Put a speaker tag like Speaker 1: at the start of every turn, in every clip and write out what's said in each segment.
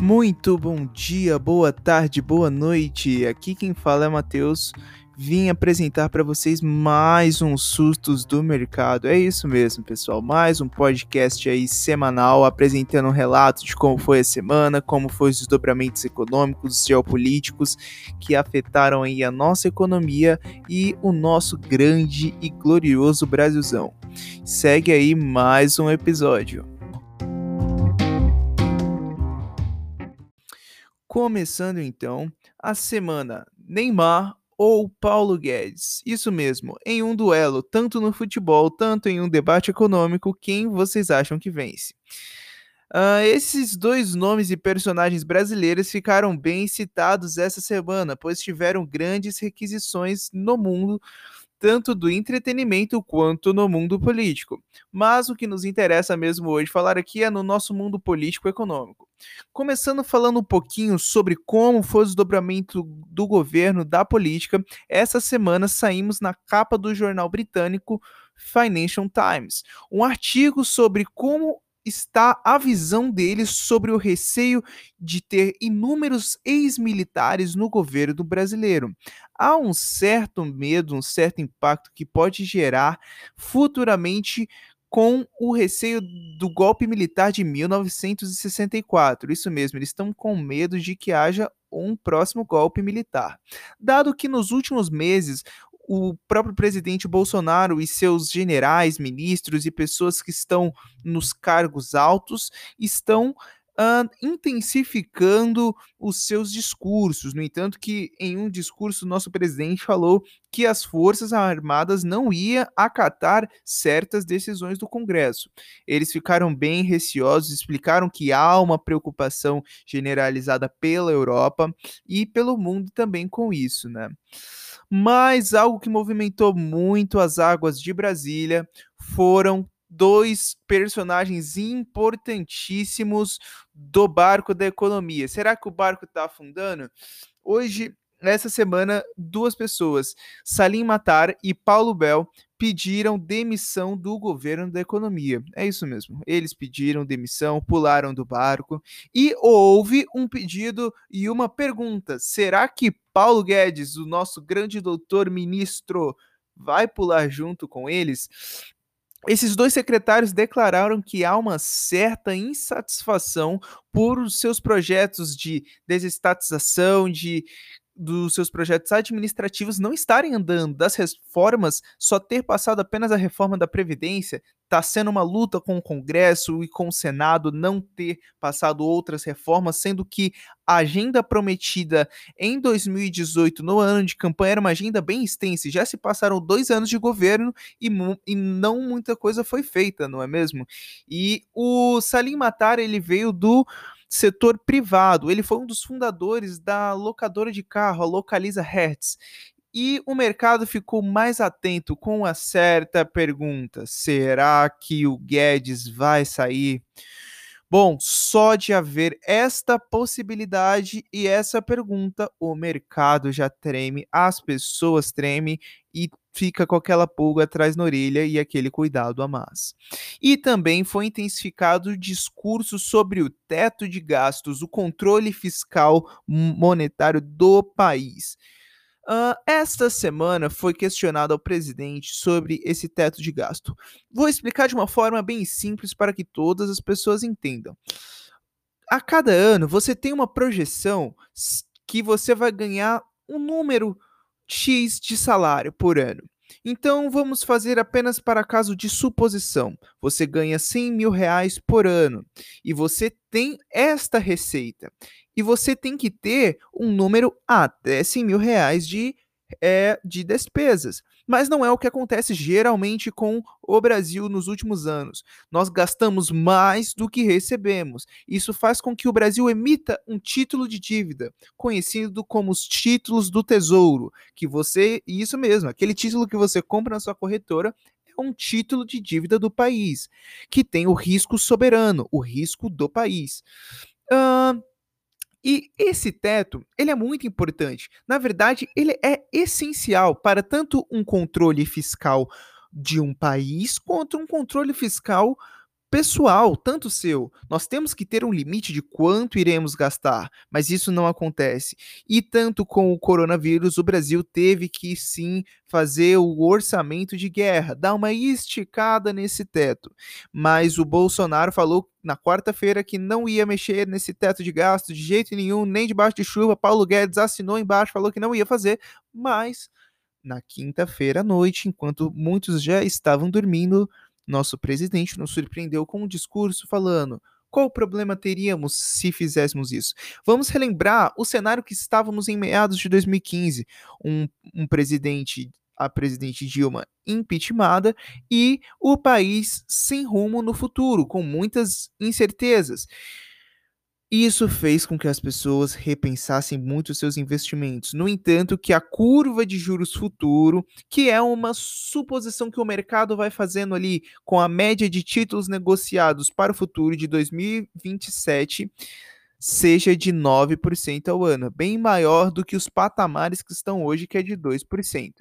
Speaker 1: Muito bom dia, boa tarde, boa noite. Aqui quem fala é Matheus. Vim apresentar para vocês mais um Sustos do Mercado. É isso mesmo, pessoal. Mais um podcast aí semanal apresentando um relato de como foi a semana, como foi os desdobramentos econômicos, geopolíticos que afetaram aí a nossa economia e o nosso grande e glorioso Brasilzão. Segue aí mais um episódio. Começando então a semana Neymar ou Paulo Guedes. Isso mesmo, em um duelo, tanto no futebol, tanto em um debate econômico, quem vocês acham que vence? Uh, esses dois nomes e personagens brasileiros ficaram bem citados essa semana, pois tiveram grandes requisições no mundo tanto do entretenimento quanto no mundo político. Mas o que nos interessa mesmo hoje falar aqui é no nosso mundo político econômico. Começando falando um pouquinho sobre como foi o desdobramento do governo da política, essa semana saímos na capa do jornal britânico Financial Times, um artigo sobre como está a visão deles sobre o receio de ter inúmeros ex-militares no governo brasileiro. Há um certo medo, um certo impacto que pode gerar futuramente com o receio do golpe militar de 1964. Isso mesmo, eles estão com medo de que haja um próximo golpe militar. Dado que nos últimos meses o próprio presidente Bolsonaro e seus generais, ministros e pessoas que estão nos cargos altos estão Uh, intensificando os seus discursos. No entanto, que em um discurso nosso presidente falou que as forças armadas não iam acatar certas decisões do Congresso. Eles ficaram bem receosos, explicaram que há uma preocupação generalizada pela Europa e pelo mundo também com isso, né? Mas algo que movimentou muito as águas de Brasília foram dois personagens importantíssimos do barco da economia. Será que o barco está afundando? Hoje, essa semana, duas pessoas, Salim Matar e Paulo Bel, pediram demissão do governo da economia. É isso mesmo. Eles pediram demissão, pularam do barco e houve um pedido e uma pergunta: será que Paulo Guedes, o nosso grande doutor ministro, vai pular junto com eles? Esses dois secretários declararam que há uma certa insatisfação por seus projetos de desestatização, de dos seus projetos administrativos não estarem andando, das reformas, só ter passado apenas a reforma da Previdência, está sendo uma luta com o Congresso e com o Senado não ter passado outras reformas, sendo que a agenda prometida em 2018, no ano de campanha, era uma agenda bem extensa. Já se passaram dois anos de governo e, e não muita coisa foi feita, não é mesmo? E o Salim Matar, ele veio do setor privado. Ele foi um dos fundadores da locadora de carro, a Localiza Hertz. E o mercado ficou mais atento com a certa pergunta: será que o Guedes vai sair? Bom, só de haver esta possibilidade e essa pergunta, o mercado já treme, as pessoas tremem e fica com aquela pulga atrás na orelha e aquele cuidado a mais. E também foi intensificado o discurso sobre o teto de gastos, o controle fiscal monetário do país. Uh, esta semana foi questionado ao presidente sobre esse teto de gasto. Vou explicar de uma forma bem simples para que todas as pessoas entendam. A cada ano você tem uma projeção que você vai ganhar um número X de salário por ano. Então vamos fazer apenas para caso de suposição. Você ganha 100 mil reais por ano e você tem esta receita e você tem que ter um número até 100 mil reais de, é, de despesas. Mas não é o que acontece geralmente com o Brasil nos últimos anos. Nós gastamos mais do que recebemos. Isso faz com que o Brasil emita um título de dívida, conhecido como os títulos do tesouro, que você, isso mesmo, aquele título que você compra na sua corretora é um título de dívida do país, que tem o risco soberano, o risco do país. Uh, e esse teto, ele é muito importante. Na verdade, ele é essencial para tanto um controle fiscal de um país quanto um controle fiscal pessoal, tanto seu. Nós temos que ter um limite de quanto iremos gastar, mas isso não acontece. E tanto com o coronavírus, o Brasil teve que sim fazer o orçamento de guerra, dar uma esticada nesse teto. Mas o Bolsonaro falou na quarta-feira que não ia mexer nesse teto de gasto de jeito nenhum, nem debaixo de chuva. Paulo Guedes assinou embaixo, falou que não ia fazer, mas na quinta-feira à noite, enquanto muitos já estavam dormindo, nosso presidente nos surpreendeu com um discurso falando: qual problema teríamos se fizéssemos isso? Vamos relembrar o cenário que estávamos em meados de 2015. Um, um presidente, a presidente Dilma impeachmentada e o país sem rumo no futuro, com muitas incertezas. Isso fez com que as pessoas repensassem muito seus investimentos. No entanto, que a curva de juros futuro, que é uma suposição que o mercado vai fazendo ali com a média de títulos negociados para o futuro de 2027, seja de 9% ao ano, bem maior do que os patamares que estão hoje, que é de 2%.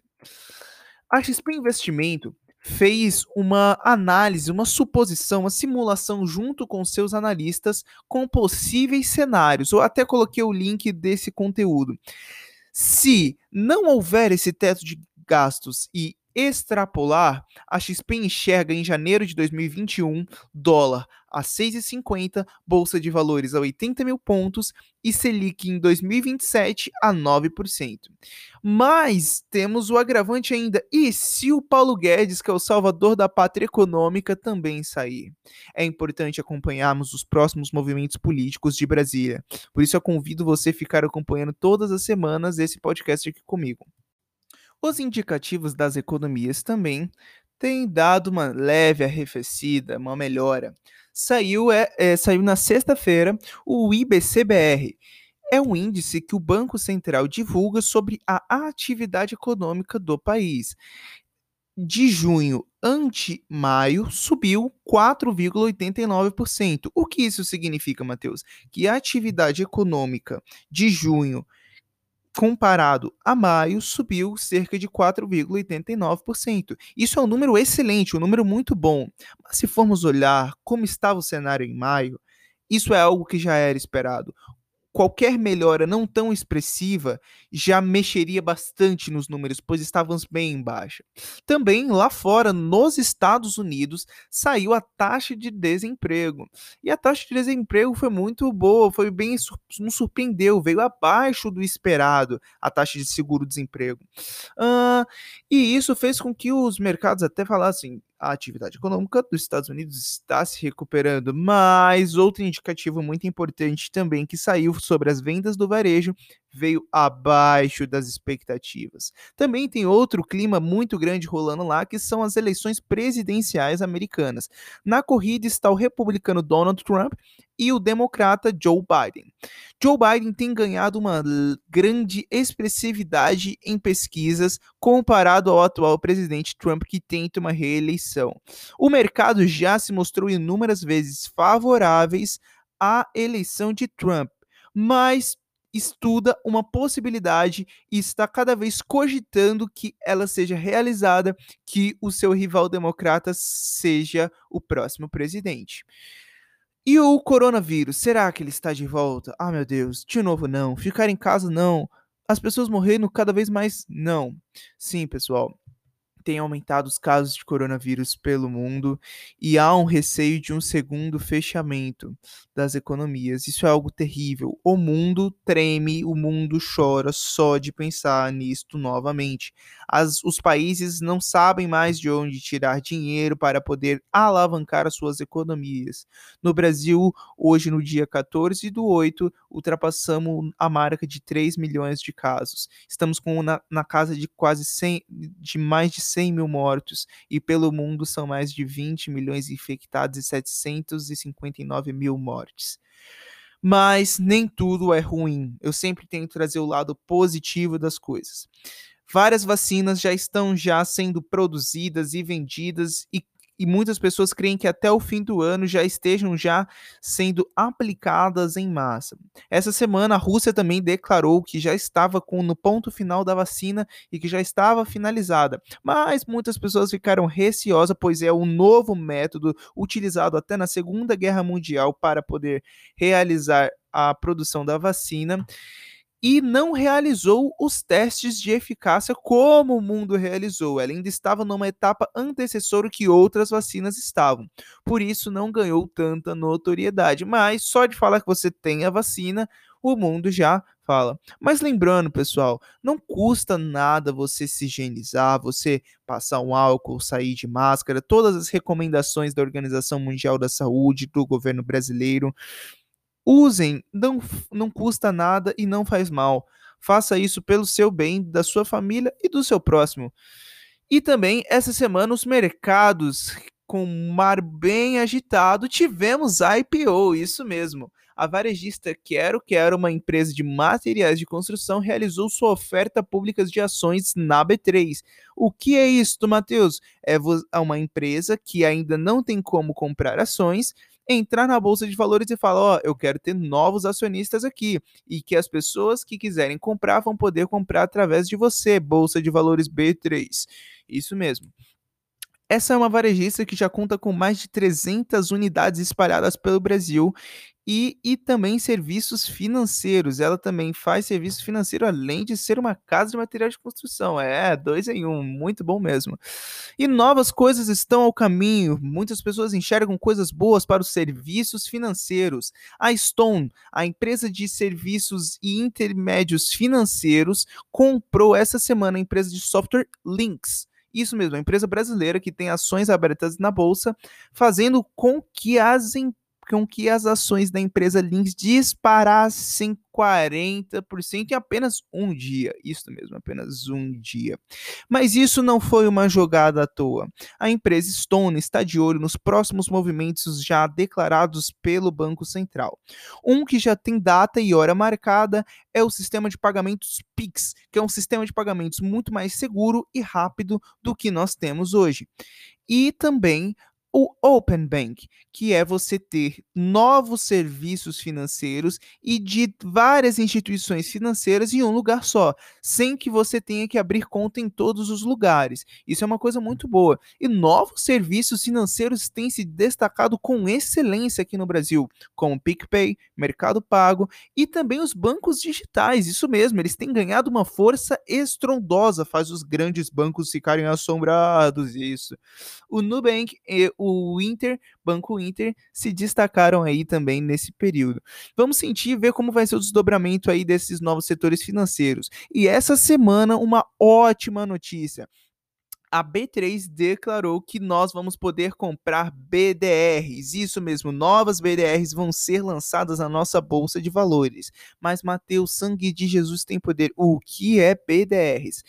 Speaker 1: A XP Investimento fez uma análise, uma suposição, uma simulação junto com seus analistas com possíveis cenários. Eu até coloquei o link desse conteúdo. Se não houver esse teto de gastos e extrapolar, a XP enxerga em janeiro de 2021 dólar a 6,50, Bolsa de Valores a 80 mil pontos e Selic em 2027 a 9%. Mas temos o agravante ainda. E se o Paulo Guedes, que é o salvador da pátria econômica, também sair? É importante acompanharmos os próximos movimentos políticos de Brasília. Por isso eu convido você a ficar acompanhando todas as semanas esse podcast aqui comigo. Os indicativos das economias também têm dado uma leve arrefecida, uma melhora. Saiu, é, é saiu na sexta-feira o IBCBR. É um índice que o Banco Central divulga sobre a atividade econômica do país. De junho ante maio subiu 4,89%. O que isso significa, Matheus? Que a atividade econômica de junho comparado a maio, subiu cerca de 4,89%. Isso é um número excelente, um número muito bom. Mas se formos olhar como estava o cenário em maio, isso é algo que já era esperado qualquer melhora não tão expressiva já mexeria bastante nos números, pois estávamos bem em baixa. Também lá fora, nos Estados Unidos, saiu a taxa de desemprego. E a taxa de desemprego foi muito boa, foi bem nos surpreendeu, veio abaixo do esperado a taxa de seguro-desemprego. Uh, e isso fez com que os mercados até falassem: a atividade econômica dos Estados Unidos está se recuperando, mas outro indicativo muito importante também que saiu sobre as vendas do varejo veio abaixo das expectativas. Também tem outro clima muito grande rolando lá, que são as eleições presidenciais americanas. Na corrida está o republicano Donald Trump e o democrata Joe Biden. Joe Biden tem ganhado uma grande expressividade em pesquisas comparado ao atual presidente Trump que tenta uma reeleição. O mercado já se mostrou inúmeras vezes favoráveis à eleição de Trump, mas estuda uma possibilidade e está cada vez cogitando que ela seja realizada, que o seu rival democrata seja o próximo presidente. E o coronavírus, será que ele está de volta? Ah, meu Deus, de novo não. Ficar em casa não. As pessoas morrendo cada vez mais não. Sim, pessoal tem aumentado os casos de coronavírus pelo mundo e há um receio de um segundo fechamento das economias. Isso é algo terrível. O mundo treme, o mundo chora só de pensar nisto novamente. As, os países não sabem mais de onde tirar dinheiro para poder alavancar as suas economias. No Brasil, hoje, no dia 14 do 8, ultrapassamos a marca de 3 milhões de casos. Estamos com na, na casa de quase 100, de mais de 100 mil mortos, e pelo mundo são mais de 20 milhões infectados e 759 mil mortes. Mas nem tudo é ruim. Eu sempre tento trazer o lado positivo das coisas. Várias vacinas já estão já sendo produzidas e vendidas e e muitas pessoas creem que até o fim do ano já estejam já sendo aplicadas em massa. Essa semana a Rússia também declarou que já estava com no ponto final da vacina e que já estava finalizada. Mas muitas pessoas ficaram receosas pois é um novo método utilizado até na Segunda Guerra Mundial para poder realizar a produção da vacina e não realizou os testes de eficácia como o mundo realizou. Ela ainda estava numa etapa antecessora que outras vacinas estavam. Por isso não ganhou tanta notoriedade. Mas só de falar que você tem a vacina, o mundo já fala. Mas lembrando, pessoal, não custa nada você se higienizar, você passar um álcool, sair de máscara, todas as recomendações da Organização Mundial da Saúde, do governo brasileiro. Usem, não, não custa nada e não faz mal. Faça isso pelo seu bem, da sua família e do seu próximo. E também, essa semana, os mercados com um mar bem agitado, tivemos IPO, isso mesmo. A varejista Quero Quero, uma empresa de materiais de construção, realizou sua oferta pública de ações na B3. O que é isso, Matheus? É, é uma empresa que ainda não tem como comprar ações, entrar na bolsa de valores e falar: Ó, oh, eu quero ter novos acionistas aqui e que as pessoas que quiserem comprar vão poder comprar através de você, bolsa de valores B3. Isso mesmo. Essa é uma varejista que já conta com mais de 300 unidades espalhadas pelo Brasil e, e também serviços financeiros. Ela também faz serviço financeiro além de ser uma casa de material de construção. É, dois em um, muito bom mesmo. E novas coisas estão ao caminho. Muitas pessoas enxergam coisas boas para os serviços financeiros. A Stone, a empresa de serviços e intermédios financeiros, comprou essa semana a empresa de software Links isso mesmo, a empresa brasileira que tem ações abertas na bolsa, fazendo com que as empresas com que as ações da empresa Links disparassem 40% em apenas um dia. Isso mesmo, apenas um dia. Mas isso não foi uma jogada à toa. A empresa Stone está de olho nos próximos movimentos já declarados pelo Banco Central. Um que já tem data e hora marcada é o sistema de pagamentos Pix, que é um sistema de pagamentos muito mais seguro e rápido do que nós temos hoje. E também o Open Bank, que é você ter novos serviços financeiros e de várias instituições financeiras em um lugar só, sem que você tenha que abrir conta em todos os lugares. Isso é uma coisa muito boa. E novos serviços financeiros têm se destacado com excelência aqui no Brasil, como o PicPay, Mercado Pago e também os bancos digitais. Isso mesmo, eles têm ganhado uma força estrondosa, faz os grandes bancos ficarem assombrados. Isso. O Nubank e o Inter, Banco Inter, se destacaram aí também nesse período. Vamos sentir e ver como vai ser o desdobramento aí desses novos setores financeiros. E essa semana, uma ótima notícia a B3 declarou que nós vamos poder comprar BDRs. Isso mesmo, novas BDRs vão ser lançadas na nossa bolsa de valores. Mas Mateus, sangue de Jesus tem poder. O que é BDRs?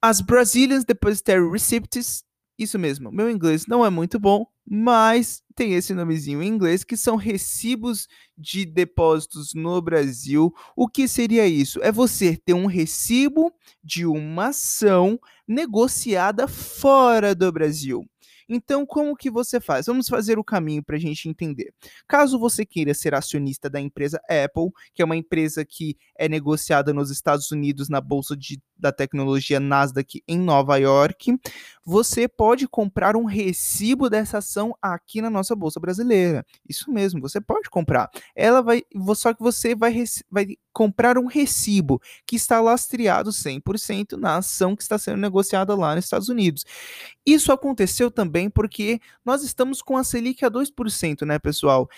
Speaker 1: As Brazilian Depositary Receipts isso mesmo, meu inglês não é muito bom, mas tem esse nomezinho em inglês que são recibos de depósitos no Brasil. O que seria isso? É você ter um recibo de uma ação negociada fora do Brasil. Então, como que você faz? Vamos fazer o caminho para a gente entender. Caso você queira ser acionista da empresa Apple, que é uma empresa que é negociada nos Estados Unidos na bolsa de, da tecnologia Nasdaq em Nova York, você pode comprar um recibo dessa ação aqui na nossa bolsa brasileira. Isso mesmo, você pode comprar. Ela vai, só que você vai, vai comprar um recibo que está lastreado 100% na ação que está sendo negociada lá nos Estados Unidos. Isso aconteceu também porque nós estamos com a Selic a 2%, né, pessoal?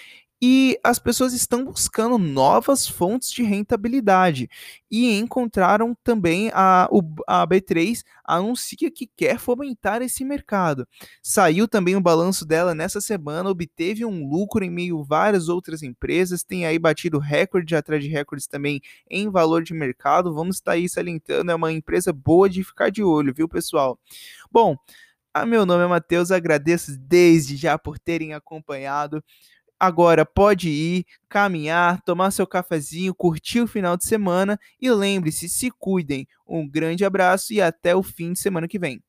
Speaker 1: E as pessoas estão buscando novas fontes de rentabilidade e encontraram também a, a B3 anuncia que quer fomentar esse mercado. Saiu também o balanço dela nessa semana, obteve um lucro em meio a várias outras empresas, tem aí batido recorde atrás de recordes também em valor de mercado. Vamos estar aí salientando, é uma empresa boa de ficar de olho, viu, pessoal? Bom, meu nome é Matheus, agradeço desde já por terem acompanhado agora pode ir, caminhar, tomar seu cafezinho, curtir o final de semana e lembre-se, se cuidem. Um grande abraço e até o fim de semana que vem.